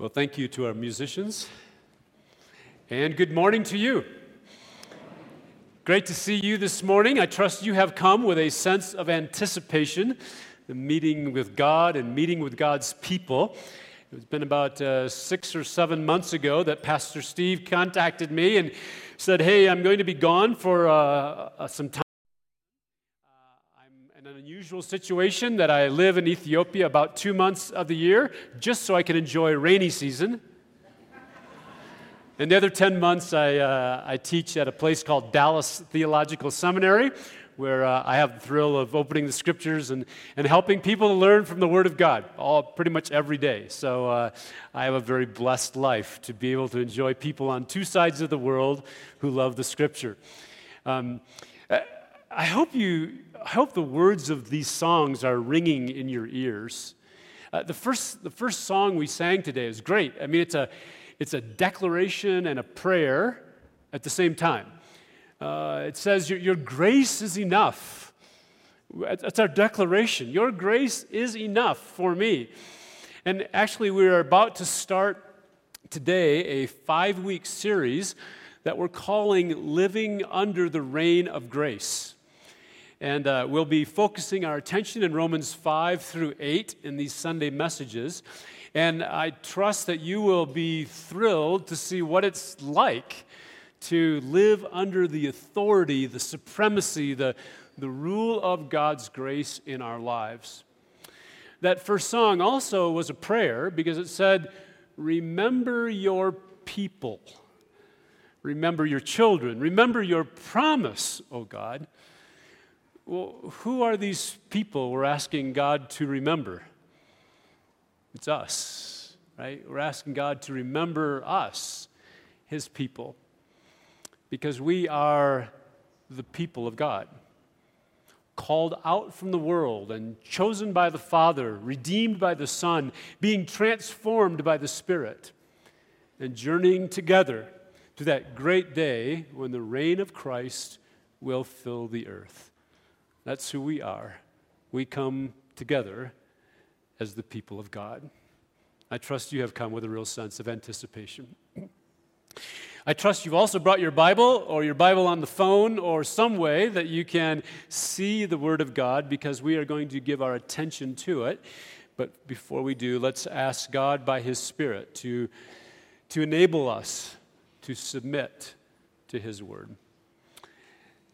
Well, thank you to our musicians. And good morning to you. Great to see you this morning. I trust you have come with a sense of anticipation, the meeting with God and meeting with God's people. It's been about uh, six or seven months ago that Pastor Steve contacted me and said, Hey, I'm going to be gone for uh, uh, some time unusual situation that I live in Ethiopia about two months of the year just so I can enjoy rainy season. and the other 10 months, I, uh, I teach at a place called Dallas Theological Seminary, where uh, I have the thrill of opening the scriptures and, and helping people to learn from the Word of God, all pretty much every day. So uh, I have a very blessed life to be able to enjoy people on two sides of the world who love the Scripture. Um, I hope you, I hope the words of these songs are ringing in your ears. Uh, the, first, the first song we sang today is great. I mean, it's a, it's a declaration and a prayer at the same time. Uh, it says, your, your grace is enough. That's our declaration. Your grace is enough for me. And actually, we're about to start today a five week series that we're calling Living Under the Reign of Grace. And uh, we'll be focusing our attention in Romans 5 through 8 in these Sunday messages. And I trust that you will be thrilled to see what it's like to live under the authority, the supremacy, the, the rule of God's grace in our lives. That first song also was a prayer because it said, Remember your people. Remember your children. Remember your promise, O God. Well, who are these people we're asking God to remember? It's us, right? We're asking God to remember us, His people, because we are the people of God, called out from the world and chosen by the Father, redeemed by the Son, being transformed by the Spirit, and journeying together to that great day when the reign of Christ will fill the earth. That's who we are. We come together as the people of God. I trust you have come with a real sense of anticipation. I trust you've also brought your Bible or your Bible on the phone or some way that you can see the Word of God because we are going to give our attention to it. But before we do, let's ask God by His Spirit to, to enable us to submit to His Word.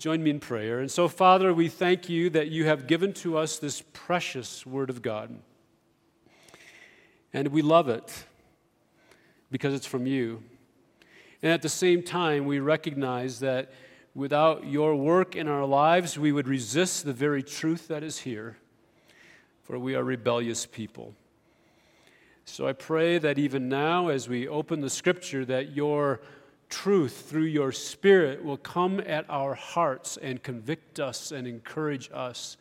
Join me in prayer. And so, Father, we thank you that you have given to us this precious Word of God. And we love it because it's from you. And at the same time, we recognize that without your work in our lives, we would resist the very truth that is here, for we are rebellious people. So I pray that even now, as we open the scripture, that your truth through your Spirit will come at our hearts and convict us and encourage us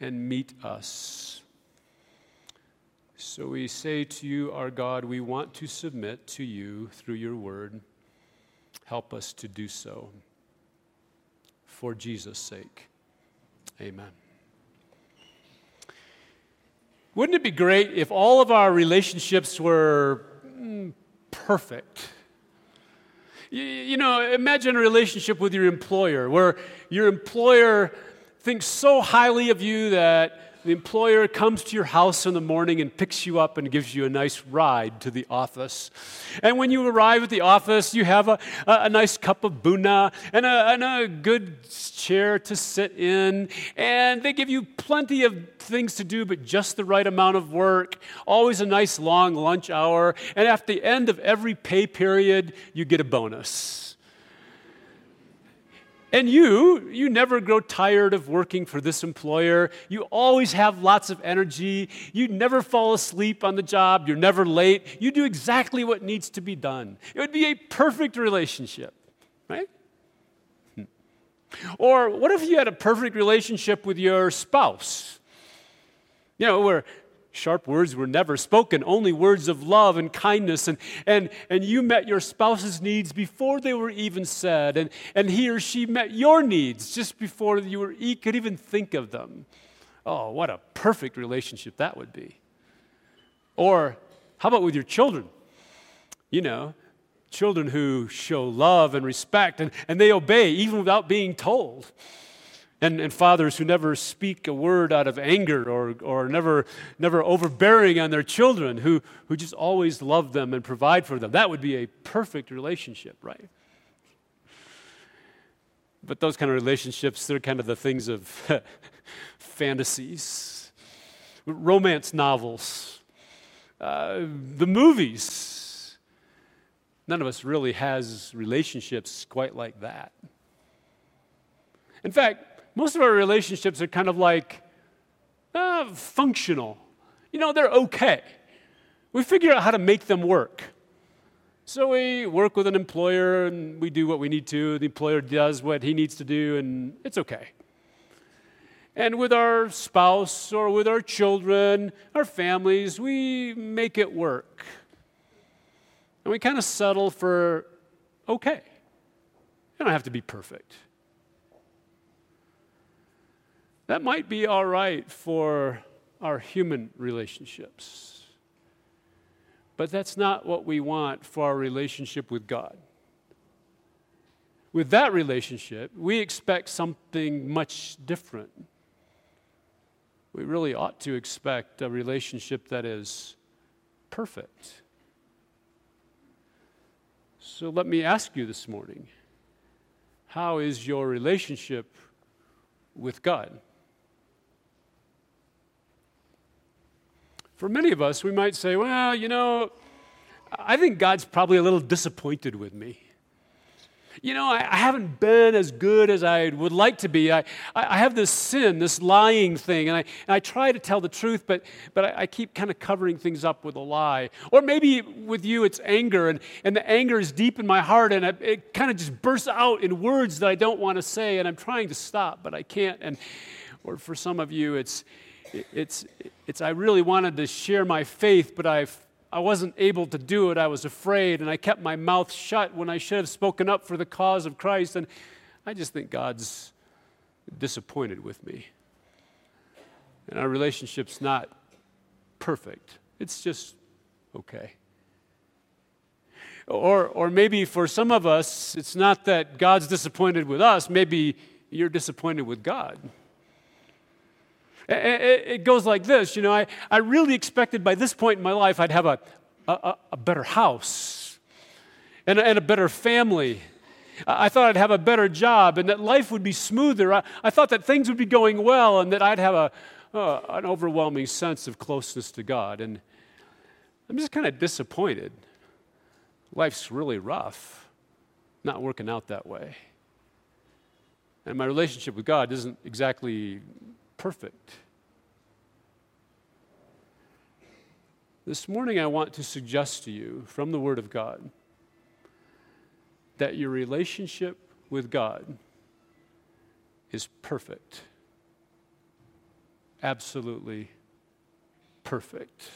and meet us. So we say to you, our God, we want to submit to you through your word. Help us to do so. For Jesus' sake. Amen. Wouldn't it be great if all of our relationships were mm, perfect? You, you know, imagine a relationship with your employer where your employer thinks so highly of you that the employer comes to your house in the morning and picks you up and gives you a nice ride to the office. And when you arrive at the office, you have a, a, a nice cup of buna and a, and a good chair to sit in. And they give you plenty of things to do, but just the right amount of work. Always a nice long lunch hour. And at the end of every pay period, you get a bonus. And you, you never grow tired of working for this employer. You always have lots of energy. You never fall asleep on the job. You're never late. You do exactly what needs to be done. It would be a perfect relationship, right? Hmm. Or what if you had a perfect relationship with your spouse? You know, where Sharp words were never spoken, only words of love and kindness. And, and, and you met your spouse's needs before they were even said. And, and he or she met your needs just before you were, could even think of them. Oh, what a perfect relationship that would be. Or How about with your children? You know, children who show love and respect and, and they obey even without being told. And, and fathers who never speak a word out of anger or, or never, never overbearing on their children, who, who just always love them and provide for them. That would be a perfect relationship, right? But those kind of relationships, they're kind of the things of fantasies, romance novels, uh, the movies. None of us really has relationships quite like that. In fact, most of our relationships are kind of like uh, functional. You know, they're okay. We figure out how to make them work. So we work with an employer and we do what we need to. The employer does what he needs to do, and it's okay. And with our spouse or with our children, our families, we make it work. And we kind of settle for okay. You don't have to be perfect. That might be all right for our human relationships. But that's not what we want for our relationship with God. With that relationship, we expect something much different. We really ought to expect a relationship that is perfect. So let me ask you this morning how is your relationship with God? For many of us, we might say, well, you know, I think God's probably a little disappointed with me. You know, I, I haven't been as good as I would like to be. I, I have this sin, this lying thing, and I, and I try to tell the truth, but, but I, I keep kind of covering things up with a lie. Or maybe with you, it's anger, and, and the anger is deep in my heart, and it, it kind of just bursts out in words that I don't want to say, and I'm trying to stop, but I can't. And, or for some of you, it's, it's, it's I really wanted to share my faith, but I, I wasn't able to do it. I was afraid, and I kept my mouth shut when I should have spoken up for the cause of Christ. And I just think God's disappointed with me. And our relationship's not perfect, it's just okay. Or, or maybe for some of us, it's not that God's disappointed with us, maybe you're disappointed with God. It goes like this you know, I, I really expected by this point in my life I'd have a, a, a better house and a, and a better family. I thought I'd have a better job and that life would be smoother. I, I thought that things would be going well and that I'd have a, uh, an overwhelming sense of closeness to God. And I'm just kind of disappointed. Life's really rough, not working out that way. And my relationship with God isn't exactly perfect. This morning, I want to suggest to you from the Word of God that your relationship with God is perfect. Absolutely perfect.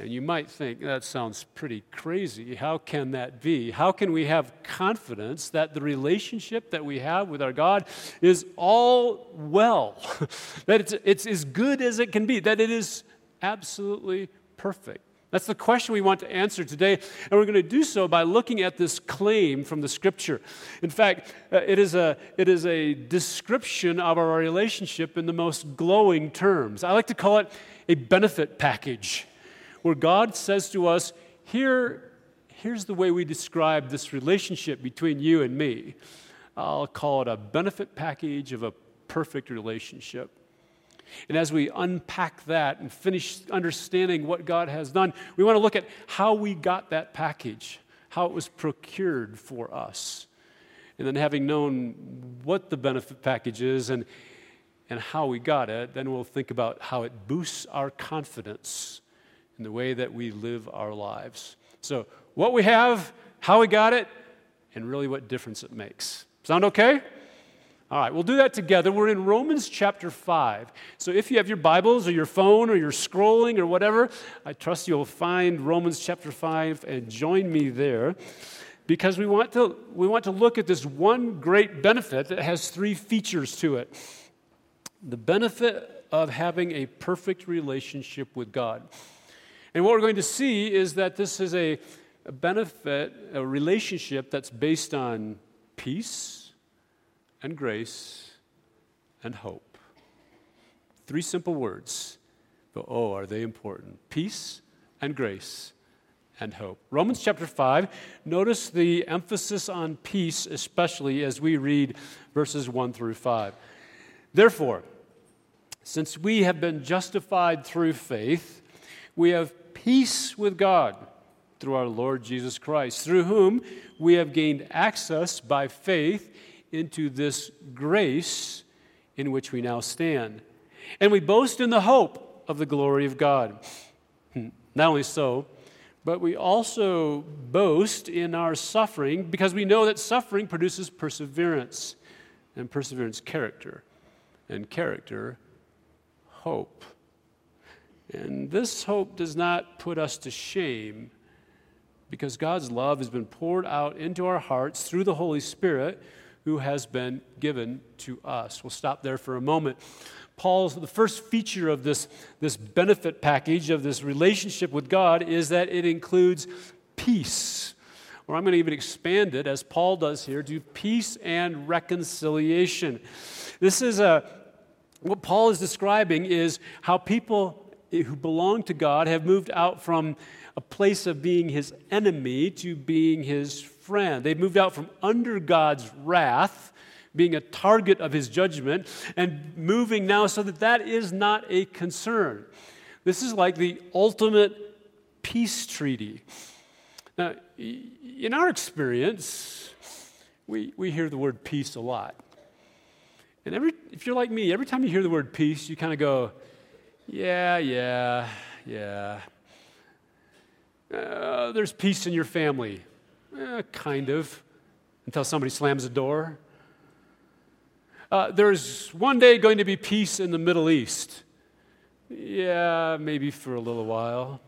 And you might think that sounds pretty crazy. How can that be? How can we have confidence that the relationship that we have with our God is all well, that it's, it's as good as it can be, that it is absolutely perfect? That's the question we want to answer today, and we're going to do so by looking at this claim from the scripture. In fact, uh, it, is a, it is a description of our relationship in the most glowing terms. I like to call it a benefit package where God says to us, Here, here's the way we describe this relationship between you and me. I'll call it a benefit package of a perfect relationship. And as we unpack that and finish understanding what God has done, we want to look at how we got that package, how it was procured for us. And then, having known what the benefit package is and, and how we got it, then we'll think about how it boosts our confidence the way that we live our lives. So, what we have, how we got it, and really what difference it makes. Sound okay? All right, we'll do that together. We're in Romans chapter 5. So if you have your Bibles or your phone or you're scrolling or whatever, I trust you'll find Romans chapter 5 and join me there because we want to, we want to look at this one great benefit that has three features to it the benefit of having a perfect relationship with God. And what we're going to see is that this is a, a benefit, a relationship that's based on peace and grace and hope. Three simple words, but oh, are they important? Peace and grace and hope. Romans chapter 5, notice the emphasis on peace, especially as we read verses 1 through 5. Therefore, since we have been justified through faith, we have peace with God through our Lord Jesus Christ, through whom we have gained access by faith into this grace in which we now stand. And we boast in the hope of the glory of God. Hmm. Not only so, but we also boast in our suffering because we know that suffering produces perseverance, and perseverance, character, and character, hope. And this hope does not put us to shame because God's love has been poured out into our hearts through the Holy Spirit who has been given to us. We'll stop there for a moment. Paul's the first feature of this, this benefit package of this relationship with God is that it includes peace. Or I'm going to even expand it, as Paul does here, to peace and reconciliation. This is a what Paul is describing is how people who belong to God have moved out from a place of being his enemy to being his friend. They've moved out from under God's wrath being a target of his judgment, and moving now so that that is not a concern. This is like the ultimate peace treaty. Now, in our experience, we, we hear the word peace a lot. And every, if you're like me, every time you hear the word peace, you kind of go, yeah, yeah, yeah. Uh, there's peace in your family. Eh, kind of. Until somebody slams a door. Uh, there's one day going to be peace in the Middle East. Yeah, maybe for a little while.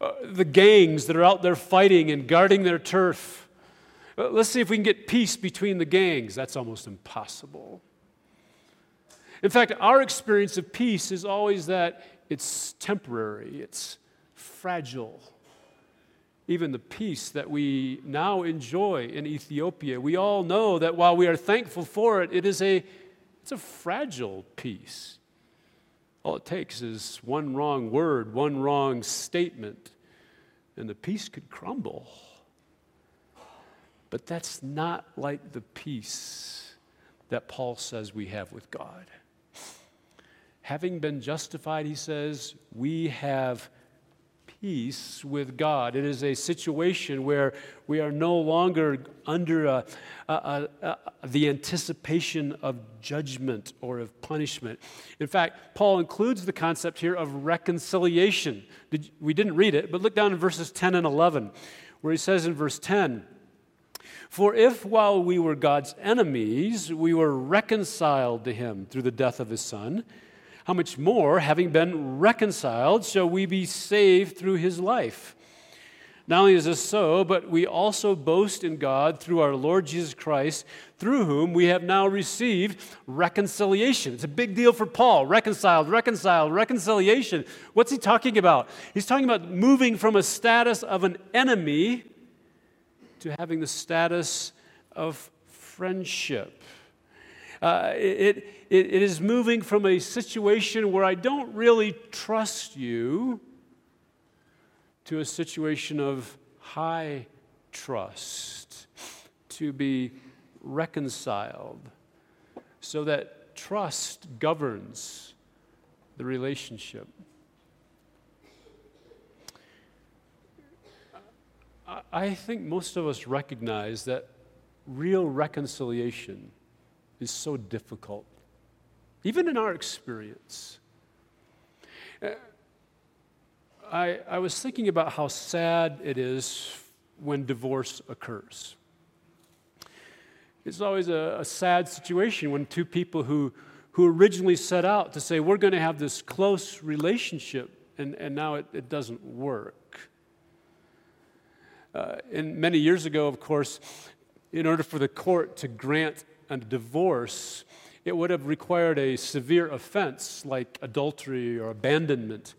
Uh, the gangs that are out there fighting and guarding their turf. Uh, let's see if we can get peace between the gangs. That's almost impossible. In fact, our experience of peace is always that it's temporary, it's fragile even the peace that we now enjoy in Ethiopia. We all know that while we are thankful for it, it is a, it's a fragile peace. All it takes is one wrong word, one wrong statement, and the peace could crumble. But that's not like the peace that Paul says we have with God. Having been justified, he says, we have peace with God. It is a situation where we are no longer under a, a, a, the anticipation of judgment or of punishment. In fact, Paul includes the concept here of reconciliation. Did, we didn't read it, but look down in verses 10 and 11, where he says in verse 10, for if while we were God's enemies, we were reconciled to him through the death of his son, how much more, having been reconciled, shall we be saved through his life? Not only is this so, but we also boast in God through our Lord Jesus Christ, through whom we have now received reconciliation. It's a big deal for Paul. Reconciled, reconciled, reconciliation. What's he talking about? He's talking about moving from a status of an enemy to having the status of friendship. Uh, it, it, it is moving from a situation where I don't really trust you to a situation of high trust, to be reconciled, so that trust governs the relationship. I think most of us recognize that real reconciliation is so difficult, even in our experience. Uh, I, I was thinking about how sad it is when divorce occurs. It's always a, a sad situation when two people who, who originally set out to say, we're going to have this close relationship, and, and now it, it doesn't work. Uh, and many years ago, of course, in order for the court to grant a divorce, it would have required a severe offense like adultery or abandonment.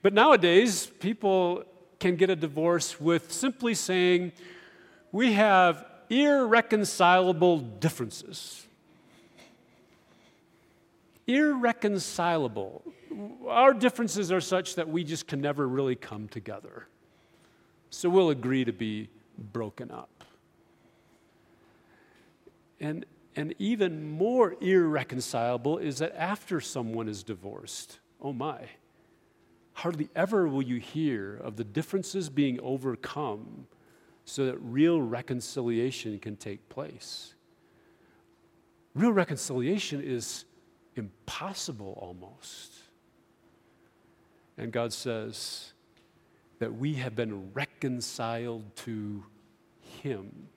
But nowadays, people can get a divorce with simply saying, We have irreconcilable differences. Irreconcilable. Our differences are such that we just can never really come together. So we'll agree to be broken up. And, and even more irreconcilable is that after someone is divorced, oh my, hardly ever will you hear of the differences being overcome so that real reconciliation can take place. Real reconciliation is impossible almost. And God says that we have been reconciled to Him.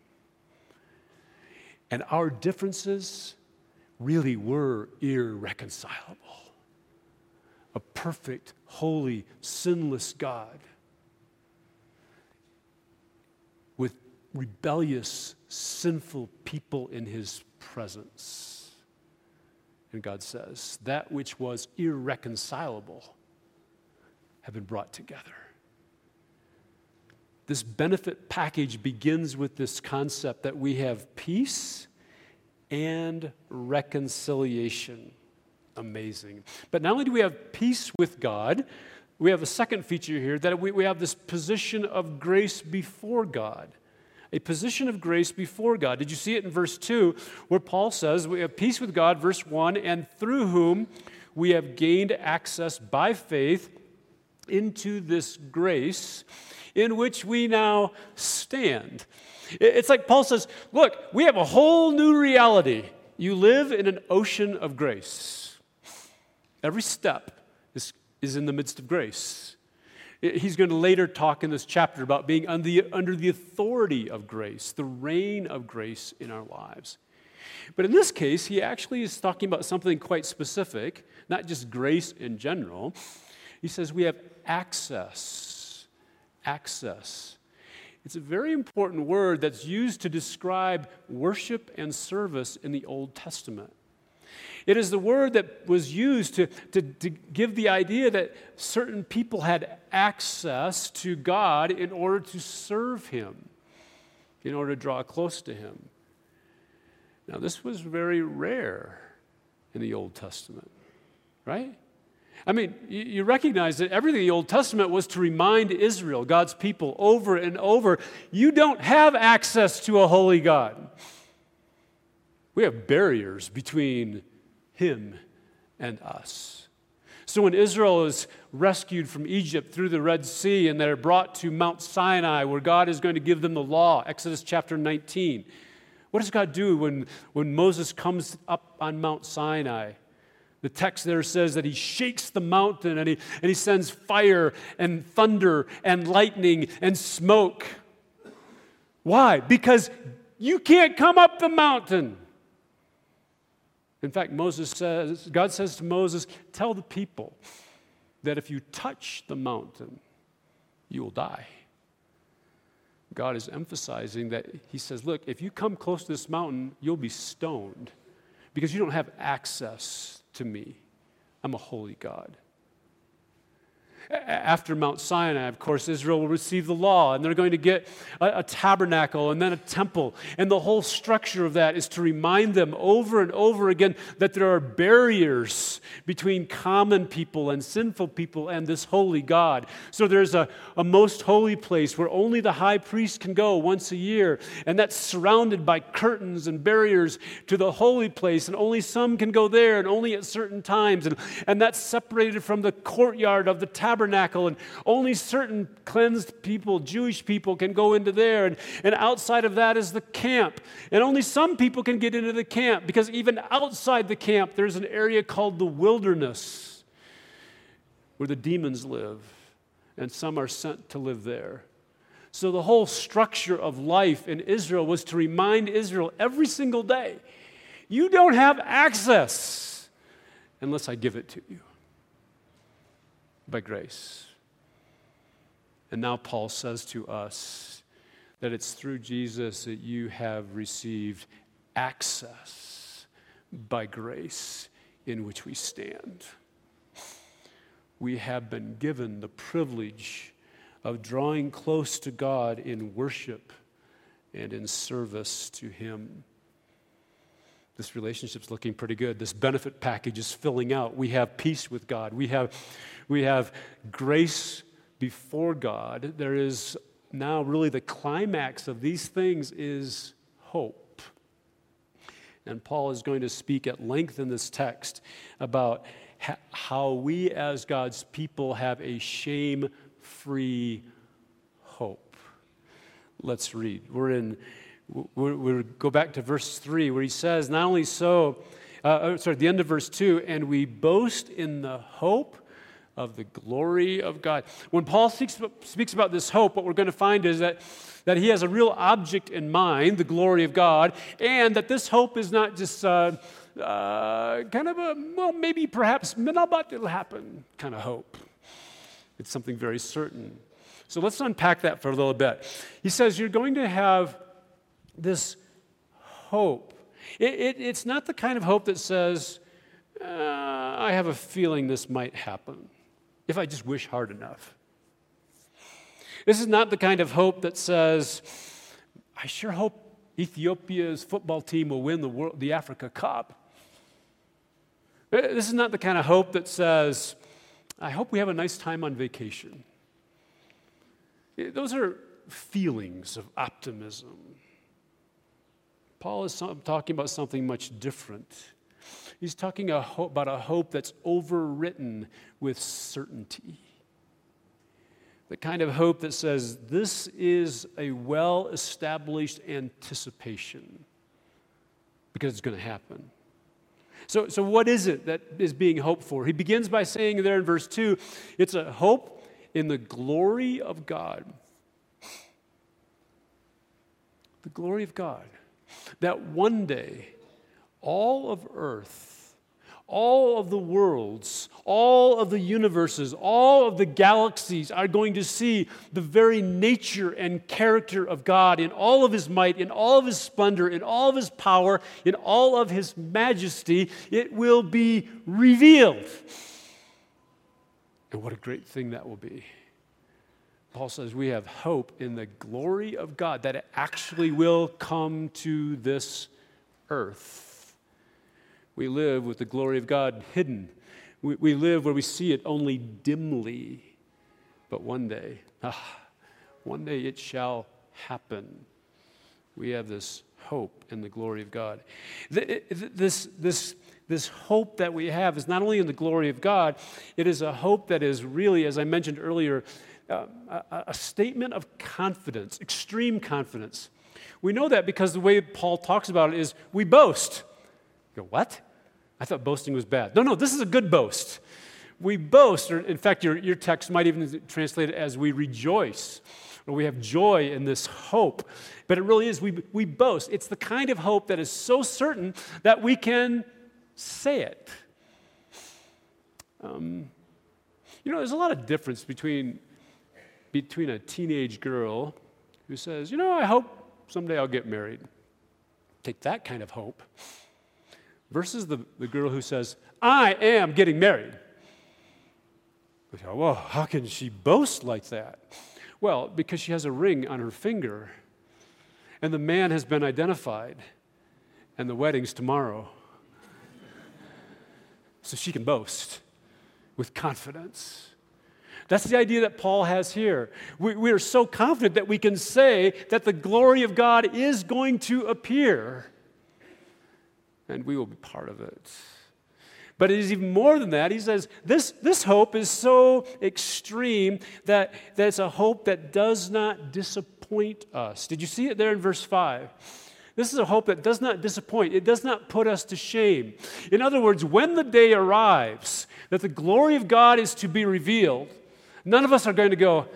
And our differences really were irreconcilable. A perfect, holy, sinless God with rebellious, sinful people in his presence. And God says, that which was irreconcilable have been brought together. This benefit package begins with this concept that we have peace and reconciliation. Amazing. But not only do we have peace with God, we have a second feature here that we, we have this position of grace before God. A position of grace before God. Did you see it in verse 2 where Paul says, We have peace with God, verse 1, and through whom we have gained access by faith into this grace in which we now stand. It's like Paul says, Look, we have a whole new reality. You live in an ocean of grace. Every step is, is in the midst of grace. He's going to later talk in this chapter about being under the, under the authority of grace, the reign of grace in our lives. But in this case, he actually is talking about something quite specific, not just grace in general. He says we have access access. It's a very important word that's used to describe worship and service in the Old Testament. It is the word that was used to, to, to, give the idea that certain people had access to God in order to serve Him, in order to draw close to Him. Now, this was very rare in the Old Testament, right? I mean, you recognize that everything in the Old Testament was to remind Israel, God's people, over and over you don't have access to a holy God. We have barriers between Him and us. So when Israel is rescued from Egypt through the Red Sea and they're brought to Mount Sinai where God is going to give them the law, Exodus chapter 19, what does God do when, when Moses comes up on Mount Sinai? The text there says that he shakes the mountain and he, and he sends fire and thunder and lightning and smoke. Why? Because you can't come up the mountain. In fact, Moses says, God says to Moses, Tell the people that if you touch the mountain, you will die. God is emphasizing that He says, Look, if you come close to this mountain, you'll be stoned because you don't have access to me. I'm a holy God. After Mount Sinai, of course, Israel will receive the law, and they're going to get a, a, tabernacle and then a temple. And the whole structure of that is to remind them over and over again that there are barriers between common people and sinful people and this holy God. So there's a, a most holy place where only the high priest can go once a year, and that's surrounded by curtains and barriers to the holy place, and only some can go there, and only at certain times. And, and that's separated from the courtyard of the tabernacle tabernacle, and only certain cleansed people, Jewish people, can go into there. And, and outside of that is the camp. And only some people can get into the camp because even outside the camp, there's an area called the wilderness where the demons live, and some are sent to live there. So, the whole structure of life in Israel was to remind Israel every single day you don't have access unless I give it to you by grace. And now Paul says to us that it's through Jesus that you have received access by grace in which we stand. we have been given the privilege of drawing close to God in worship and in service to Him. This relationship's looking pretty good. This benefit package is filling out. We have peace with God. We have, we have grace before God. There is now really the climax of these things is hope. And Paul is going to speak at length in this text about how we as God's people have a shame free hope. Let's read. We're in, we go back to verse 3 where he says, Not only so, uh, uh, sorry, the end of verse 2, and we boast in the hope of the glory of God. When Paul speaks, speaks about this hope, what we're going to find is that, that he has a real object in mind, the glory of God, and that this hope is not just uh, uh, kind of a, well, maybe perhaps, but it'll happen kind of hope. It's something very certain. So let's unpack that for a little bit. He says, You're going to have this hope. It, it, it's not the kind of hope that says, uh, I have a feeling this might happen if I just wish hard enough. This is not the kind of hope that says, I sure hope Ethiopia's football team will win the, world, the Africa Cup. Uh, this is not the kind of hope that says, I hope we have a nice time on vacation. Those are feelings of optimism. Paul is talking about something much different. He's talking about a hope that's overwritten with certainty. The kind of hope that says this is a well established anticipation because it's going to happen. So, so, what is it that is being hoped for? He begins by saying there in verse 2 it's a hope in the glory of God. The glory of God. That one day, all of earth all of the worlds, all of the universes, all of the galaxies are going to see the very nature and character of God in all of his might, in all of his splendor, in all of his power, in all of his majesty. It will be revealed. And what a great thing that will be. Paul says we have hope in the glory of God that it actually will come to this earth. We live with the glory of God hidden. We, we live where we see it only dimly. But one day, ah, one day it shall happen. We have this hope in the glory of God. This, this, this hope that we have is not only in the glory of God, it is a hope that is really, as I mentioned earlier, a, a statement of confidence, extreme confidence. We know that because the way Paul talks about it is we boast. You go, what? I thought boasting was bad. No, no, this is a good boast. We boast, or in fact, your, your text might even translate it as we rejoice, or we have joy in this hope. But it really is, we, we boast. It's the kind of hope that is so certain that we can say it. Um, you know, there's a lot of difference between, between a teenage girl who says, you know, I hope someday I'll get married. Take that kind of hope versus the, the girl who says, I am getting married. We go, well, how can she boast like that? Well, because she has a ring on her finger, and the man has been identified, and the wedding's tomorrow. so she can boast with confidence. That's the idea that Paul has here. We, we, are so confident that we can say that the glory of God is going to appear and we will be part of it. But it is even more than that. He says this, this hope is so extreme that, that it's a hope that does not disappoint us. Did you see it there in verse 5? This is a hope that does not disappoint. It does not put us to shame. In other words, when the day arrives that the glory of God is to be revealed, none of us are going to go,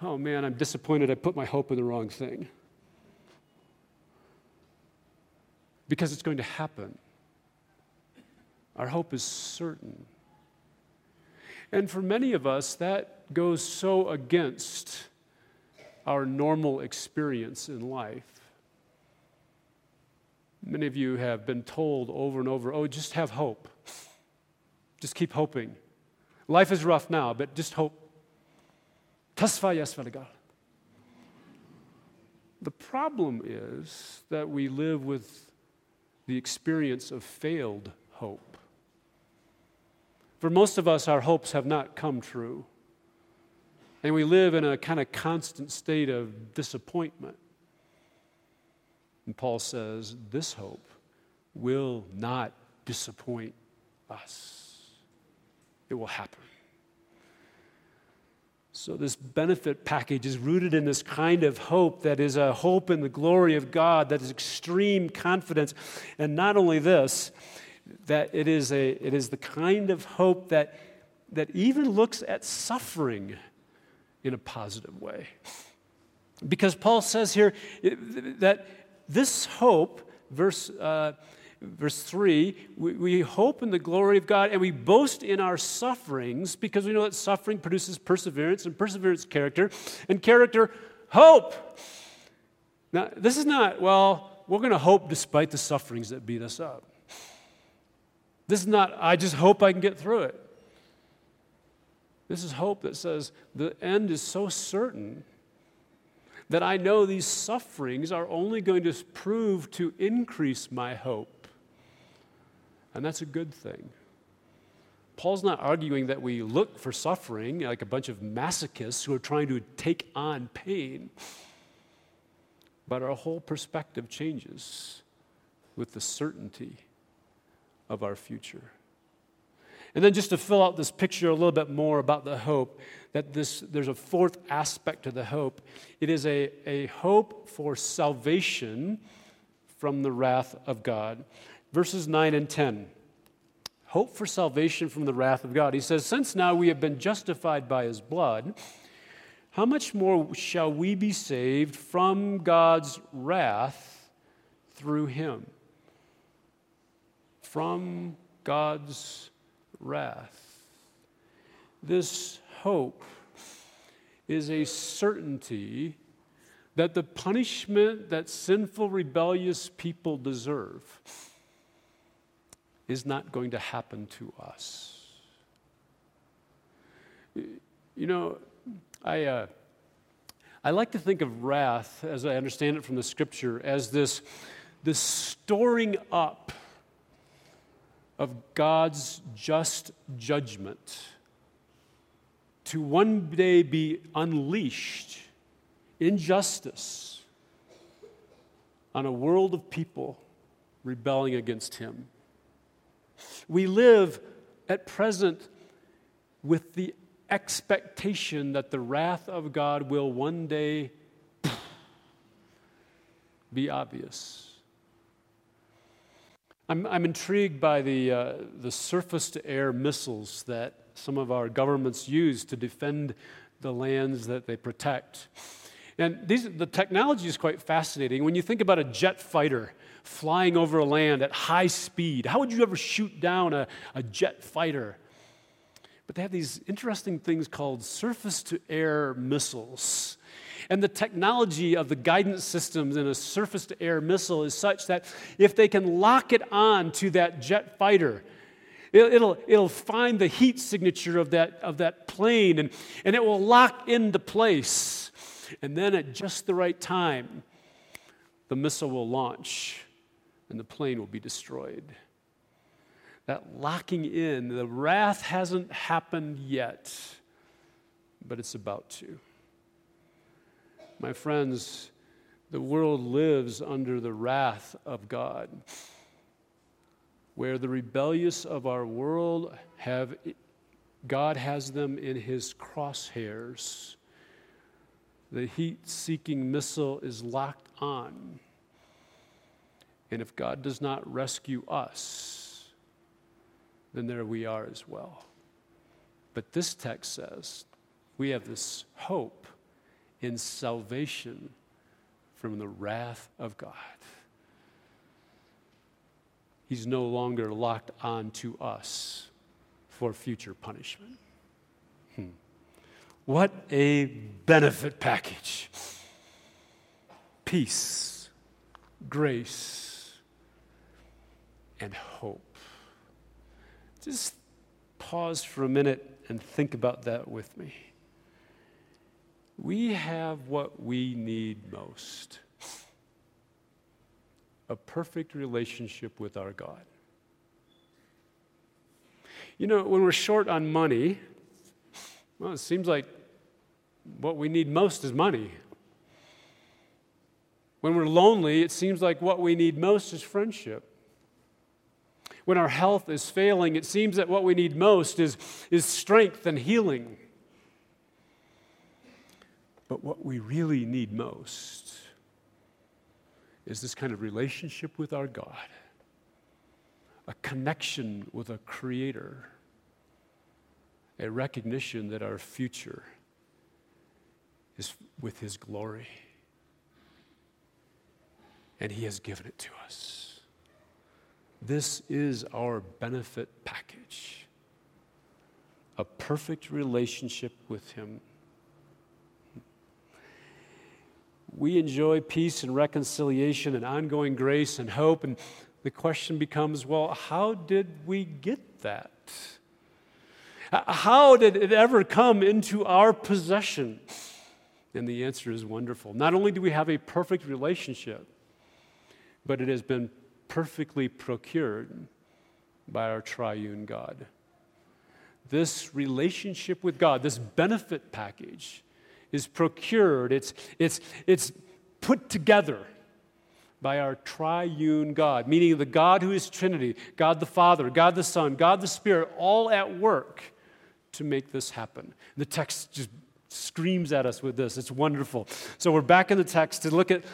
oh man, I'm disappointed I put my hope in the wrong thing. because it's going to happen. Our hope is certain. And for many of us, that goes so against our normal experience in life. Many of you have been told over and over, oh, just have hope. Just keep hoping. Life is rough now, but just hope. Tasva yasvaligal. The problem is that we live with the experience of failed hope. For most of us, our hopes have not come true. And we live in a kind of constant state of disappointment. And Paul says, This hope will not disappoint us, it will happen. So, this benefit package is rooted in this kind of hope that is a hope in the glory of God, that is extreme confidence. And not only this, that it is, a, it is the kind of hope that, that even looks at suffering in a positive way. Because Paul says here that this hope, verse. Uh, verse 3 we, we, hope in the glory of God and we boast in our sufferings because we know that suffering produces perseverance and perseverance, character, and character, hope. Now, this is not, well, we're going to hope despite the sufferings that beat us up. This is not, I just hope I can get through it. This is hope that says the end is so certain that I know these sufferings are only going to prove to increase my hope. And that's a good thing. Paul's not arguing that we look for suffering like a bunch of masochists who are trying to take on pain. But our whole perspective changes with the certainty of our future. And then just to fill out this picture a little bit more about the hope, that this, there's a fourth aspect to the hope. It is a, a hope for salvation from the wrath of God verses 9 and 10. Hope for salvation from the wrath of God. He says, Since now we have been justified by his blood, how much more shall we be saved from God's wrath through him? From God's wrath. This hope is a certainty that the punishment that sinful, rebellious people deserve is not going to happen to us. You know, I, uh, I like to think of wrath, as I understand it from the scripture, as this, this storing up of God's just judgment to one day be unleashed in justice on a world of people rebelling against Him. We live at present with the expectation that the wrath of God will one day be obvious. I'm, I'm intrigued by the, uh, the surface to air missiles that some of our governments use to defend the lands that they protect. And these, the technology is quite fascinating. When you think about a jet fighter, flying over land at high speed. How would you ever shoot down a, a jet fighter? But they have these interesting things called surface to air missiles. And the technology of the guidance systems in a surface to air missile is such that if they can lock it on to that jet fighter, it'll, it'll find the heat signature of that, of that plane and, and it will lock into place. And then at just the right time, the missile will launch and the plane will be destroyed. That locking in, the wrath hasn't happened yet, but it's about to. My friends, the world lives under the wrath of God, where the rebellious of our world have, God has them in his crosshairs. The heat seeking missile is locked on. And if God does not rescue us, then there we are as well. But this text says we have this hope in salvation from the wrath of God. He's no longer locked on to us for future punishment. What a benefit package! Peace, grace, and hope. Just pause for a minute and think about that with me. We have what we need most a perfect relationship with our God. You know, when we're short on money, well, it seems like what we need most is money. When we're lonely, it seems like what we need most is friendship. When our health is failing, it seems that what we need most is, is strength and healing. But what we really need most is this kind of relationship with our God, a connection with a creator, a recognition that our future is with his glory. And he has given it to us. This is our benefit package a perfect relationship with him we enjoy peace and reconciliation and ongoing grace and hope. And the question becomes well, how did we get that? How did it ever come into our possession? And the answer is wonderful. Not only do we have a perfect relationship, but it has been perfectly procured by our triune God. This relationship with God, this benefit package, is procured, it's, it's, it's put together by our triune God, meaning the God who is Trinity, God the Father, God the Son, God the Spirit, all at work to make this happen. The text just screams at us with this. It's wonderful. So we're back in the text to look at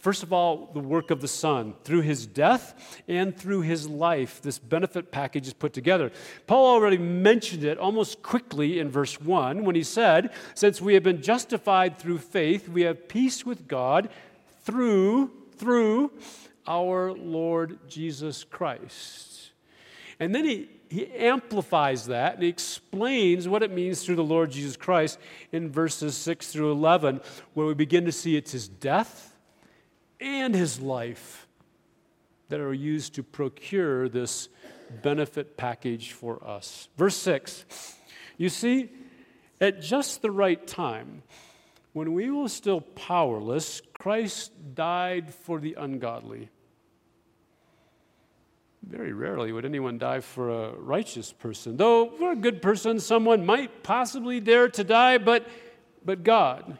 First of all, the work of the Son. Through his death and through his life, this benefit package is put together. Paul already mentioned it almost quickly in verse 1 when he said, Since we have been justified through faith, we have peace with God through, through our Lord Jesus Christ. And then he, he amplifies that and he explains what it means through the Lord Jesus Christ in verses 6 through 11, where we begin to see it's his death and his life that are used to procure this benefit package for us. Verse 6 You see, at just the right time, when we were still powerless, Christ died for the ungodly. Very rarely would anyone die for a righteous person. Though for a good person, someone might possibly dare to die, but, but God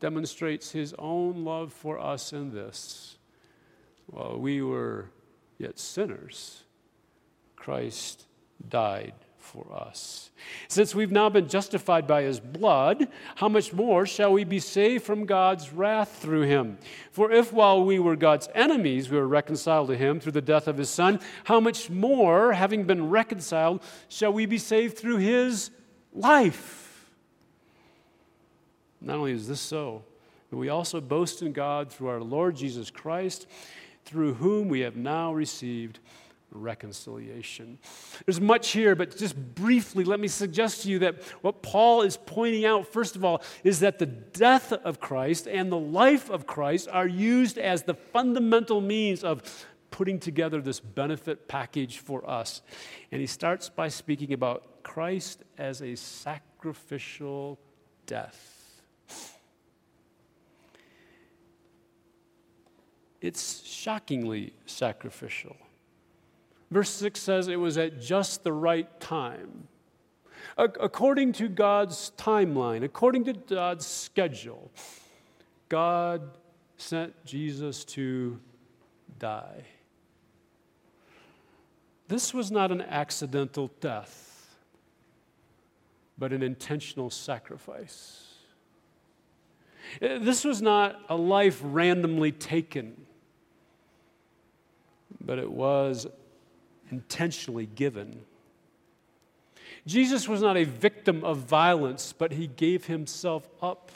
demonstrates his own love for us in this. While we were yet sinners, Christ died for us. Since we've now been justified by his blood, how much more shall we be saved from God's wrath through him? For if while we were God's enemies, we were reconciled to him through the death of his son, how much more, having been reconciled, shall we be saved through his life? Not only is this so, but we also boast in God through our Lord Jesus Christ, through whom we have now received reconciliation. There's much here, but just briefly, let me suggest to you that what Paul is pointing out, first of all, is that the death of Christ and the life of Christ are used as the fundamental means of putting together this benefit package for us. And he starts by speaking about Christ as a sacrificial death. it's shockingly sacrificial. Verse 6 says it was at just the right time. According to God's timeline, according to God's schedule, God sent Jesus to die. This was not an accidental death, but an intentional sacrifice. Uh, this was not a life randomly taken but it was intentionally given. Jesus was not a victim of violence, but he gave himself up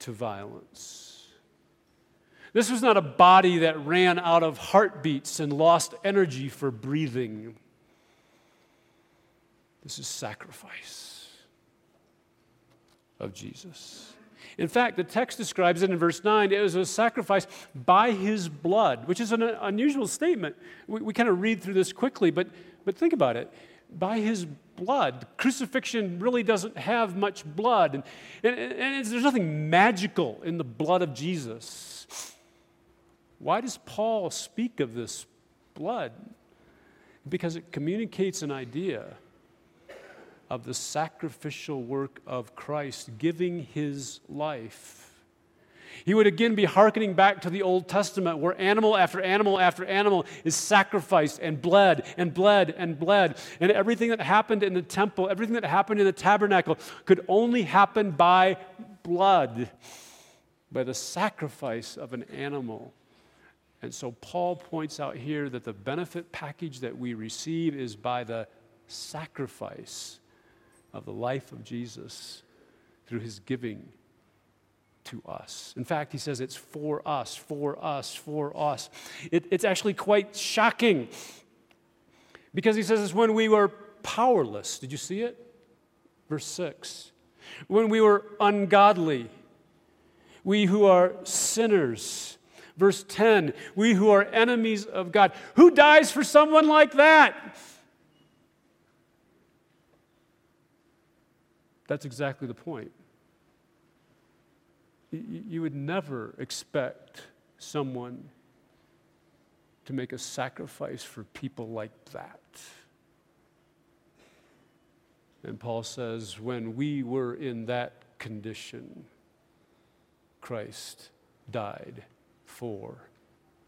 to violence. This was not a body that ran out of heartbeats and lost energy for breathing. This is sacrifice of Jesus. In fact, the text describes it in verse 9 it was a sacrifice by his blood, which is an unusual statement. We, we kind of read through this quickly, but, but think about it. by his blood. Crucifixion really doesn't have much blood, and, and, and there's nothing magical in the blood of Jesus. Why does Paul speak of this blood? Because it communicates an idea of the sacrificial work of Christ, giving his life he would again be hearkening back to the Old Testament where animal after animal after animal is sacrificed and bled and bled and bled. And everything that happened in the temple, everything that happened in the tabernacle could only happen by blood, by the sacrifice of an animal. And so Paul points out here that the benefit package that we receive is by the sacrifice of the life of Jesus through his giving to us. In fact, he says it's for us, for us, for us. It, it's actually quite shocking because he says it's when we were powerless. Did you see it? Verse 6. When we were ungodly, we who are sinners. Verse 10, we who are enemies of God. Who dies for someone like that? That's exactly the point you would never expect someone to make a sacrifice for people like that. And Paul says, when we were in that condition, Christ died for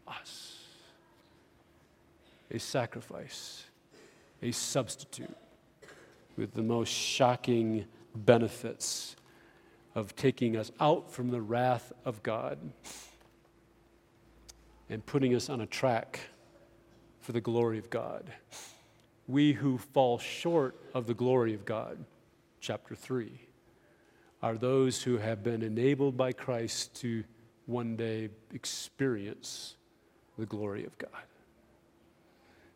us. A sacrifice, a substitute with the most shocking benefits of taking us out from the wrath of God and putting us on a track for the glory of God. We who fall short of the glory of God, chapter 3, are those who have been enabled by Christ to one day experience the glory of God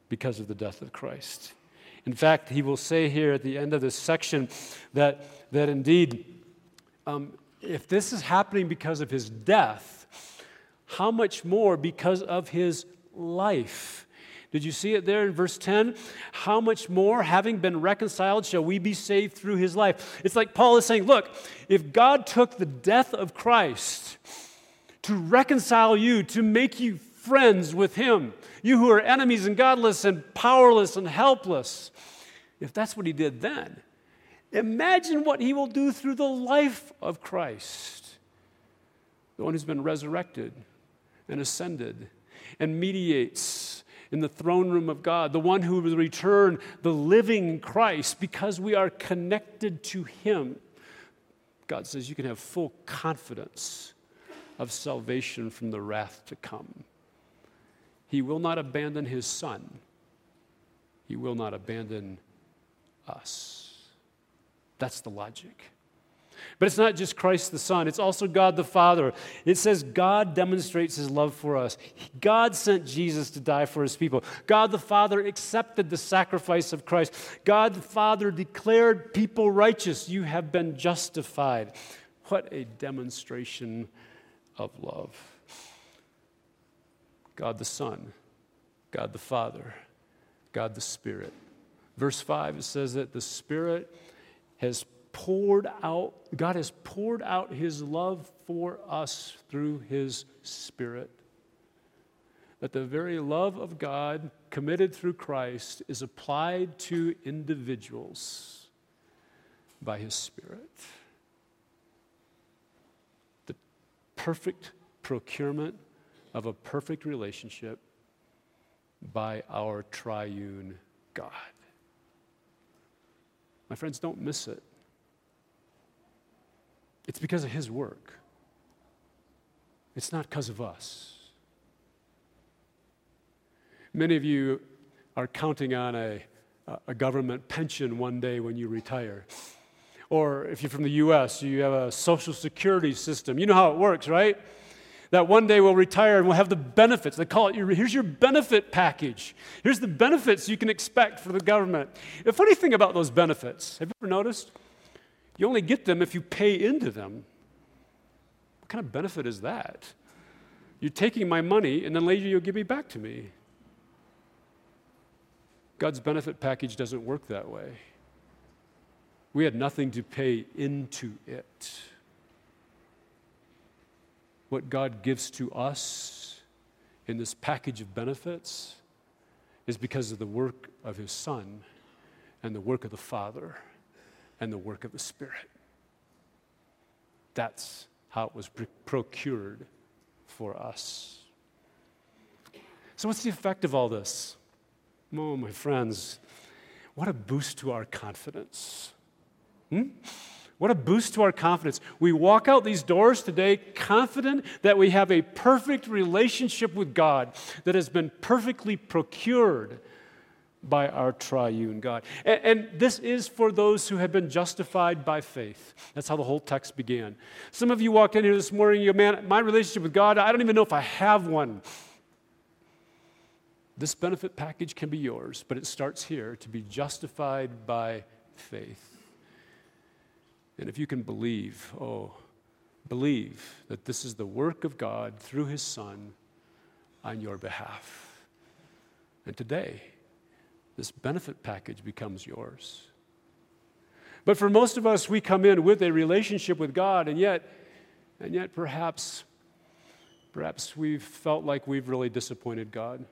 because of the death of Christ. In fact, he will say here at the end of this section that, that indeed um, if this is happening because of his death, how much more because of his life? Did you see it there in verse 10? How much more, having been reconciled, shall we be saved through his life? It's like Paul is saying, look, if God took the death of Christ to reconcile you, to make you friends with him, you who are enemies and godless and powerless and helpless, if that's what he did then, Imagine what he will do through the life of Christ, the one who's been resurrected and ascended and mediates in the throne room of God, the one who will return the living Christ because we are connected to him. God says you can have full confidence of salvation from the wrath to come. He will not abandon his son, he will not abandon us. That's the logic. But it's not just Christ the Son, it's also God the Father. It says God demonstrates his love for us. God sent Jesus to die for his people. God the Father accepted the sacrifice of Christ. God the Father declared people righteous. You have been justified. What a demonstration of love. God the Son, God the Father, God the Spirit. Verse 5, it says that the Spirit has poured out, God has poured out his love for us through his Spirit. That the very love of God committed through Christ is applied to individuals by his Spirit. The perfect procurement of a perfect relationship by our triune God. My friends, don't miss it. It's because of His work, it's not because of us. Many of you are counting on a, a government pension one day when you retire. Or if you're from the US, you have a social security system. You know how it works, right? That one day we'll retire and we'll have the benefits. They call it, here's your benefit package. Here's the benefits you can expect for the government. The funny thing about those benefits, have you ever noticed? You only get them if you pay into them. What kind of benefit is that? You're taking my money and then later you'll give me back to me. God's benefit package doesn't work that way. We had nothing to pay into it. What God gives to us in this package of benefits is because of the work of His Son and the work of the Father and the work of the Spirit. That's how it was procured for us. So, what's the effect of all this? Oh, my friends, what a boost to our confidence. Hmm? What a boost to our confidence. We walk out these doors today confident that we have a perfect relationship with God that has been perfectly procured by our triune God. And, and, this is for those who have been justified by faith. That's how the whole text began. Some of you walked in here this morning, you go, man, my relationship with God, I don't even know if I have one. This benefit package can be yours, but it starts here to be justified by faith. And if you can believe, oh, believe that this is the work of God through His Son on your behalf. And today, this benefit package becomes yours. But for most of us, we come in with a relationship with God, and yet, and yet perhaps, perhaps we've felt like we've really disappointed God.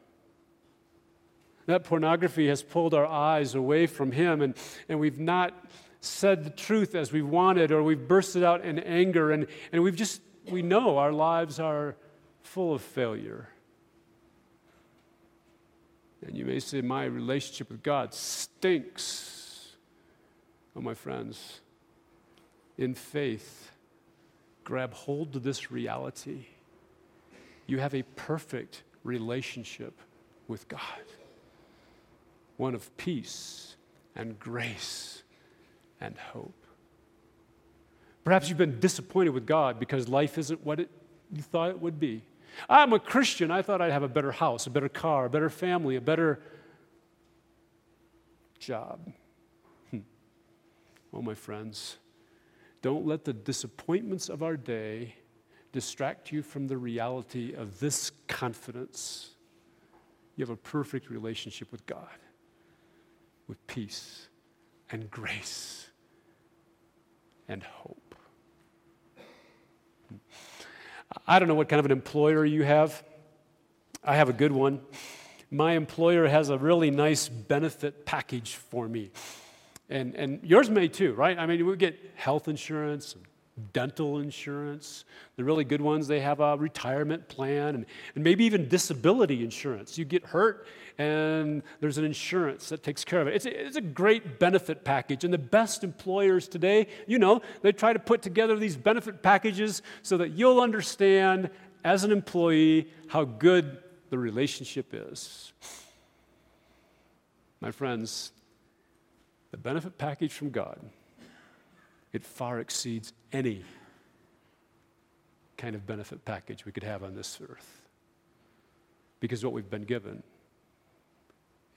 That pornography has pulled our eyes away from Him, and, and we've not said the truth as we wanted, or we've bursted out in anger, and, and we've just, we know our lives are full of failure. And you may say, My relationship with God stinks. Oh, my friends, in faith, grab hold of this reality. You have a perfect relationship with God, one of peace and grace and hope. Perhaps you've been disappointed with God because life isn't what it, you thought it would be. I'm a Christian. I thought I'd have a better house, a better car, a better family, a better job. Hmm. Oh, my friends, don't let the disappointments of our day distract you from the reality of this confidence. You have a perfect relationship with God, with peace and grace and hope. I don't know what kind of an employer you have. I have a good one. My employer has a really nice benefit package for me. And, and yours may too, right? I mean, we get health insurance, dental insurance, the really good ones, they have a retirement plan, and, and maybe even disability insurance. You get hurt, and there's an insurance that takes care of it. It's a, it's a great benefit package. And the best employers today, you know, they try to put together these benefit packages so that you'll understand as an employee how good the relationship is. My friends, the benefit package from God, it far exceeds any kind of benefit package we could have on this earth. Because what we've been given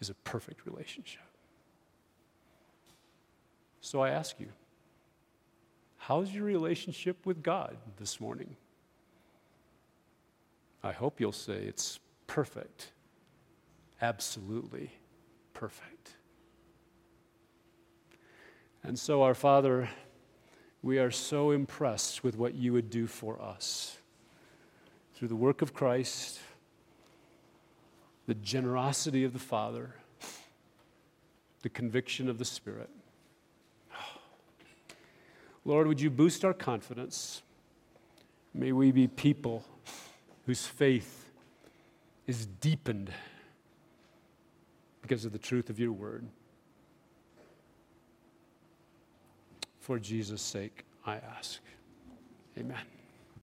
is a perfect relationship. So I ask you, how's your relationship with God this morning? I hope you'll say it's perfect, absolutely perfect. And so, our Father, we are so impressed with what you would do for us through the work of Christ the generosity of the Father, the conviction of the Spirit. Lord, would you boost our confidence? May we be people whose faith is deepened because of the truth of your word. For Jesus' sake, I ask. Amen.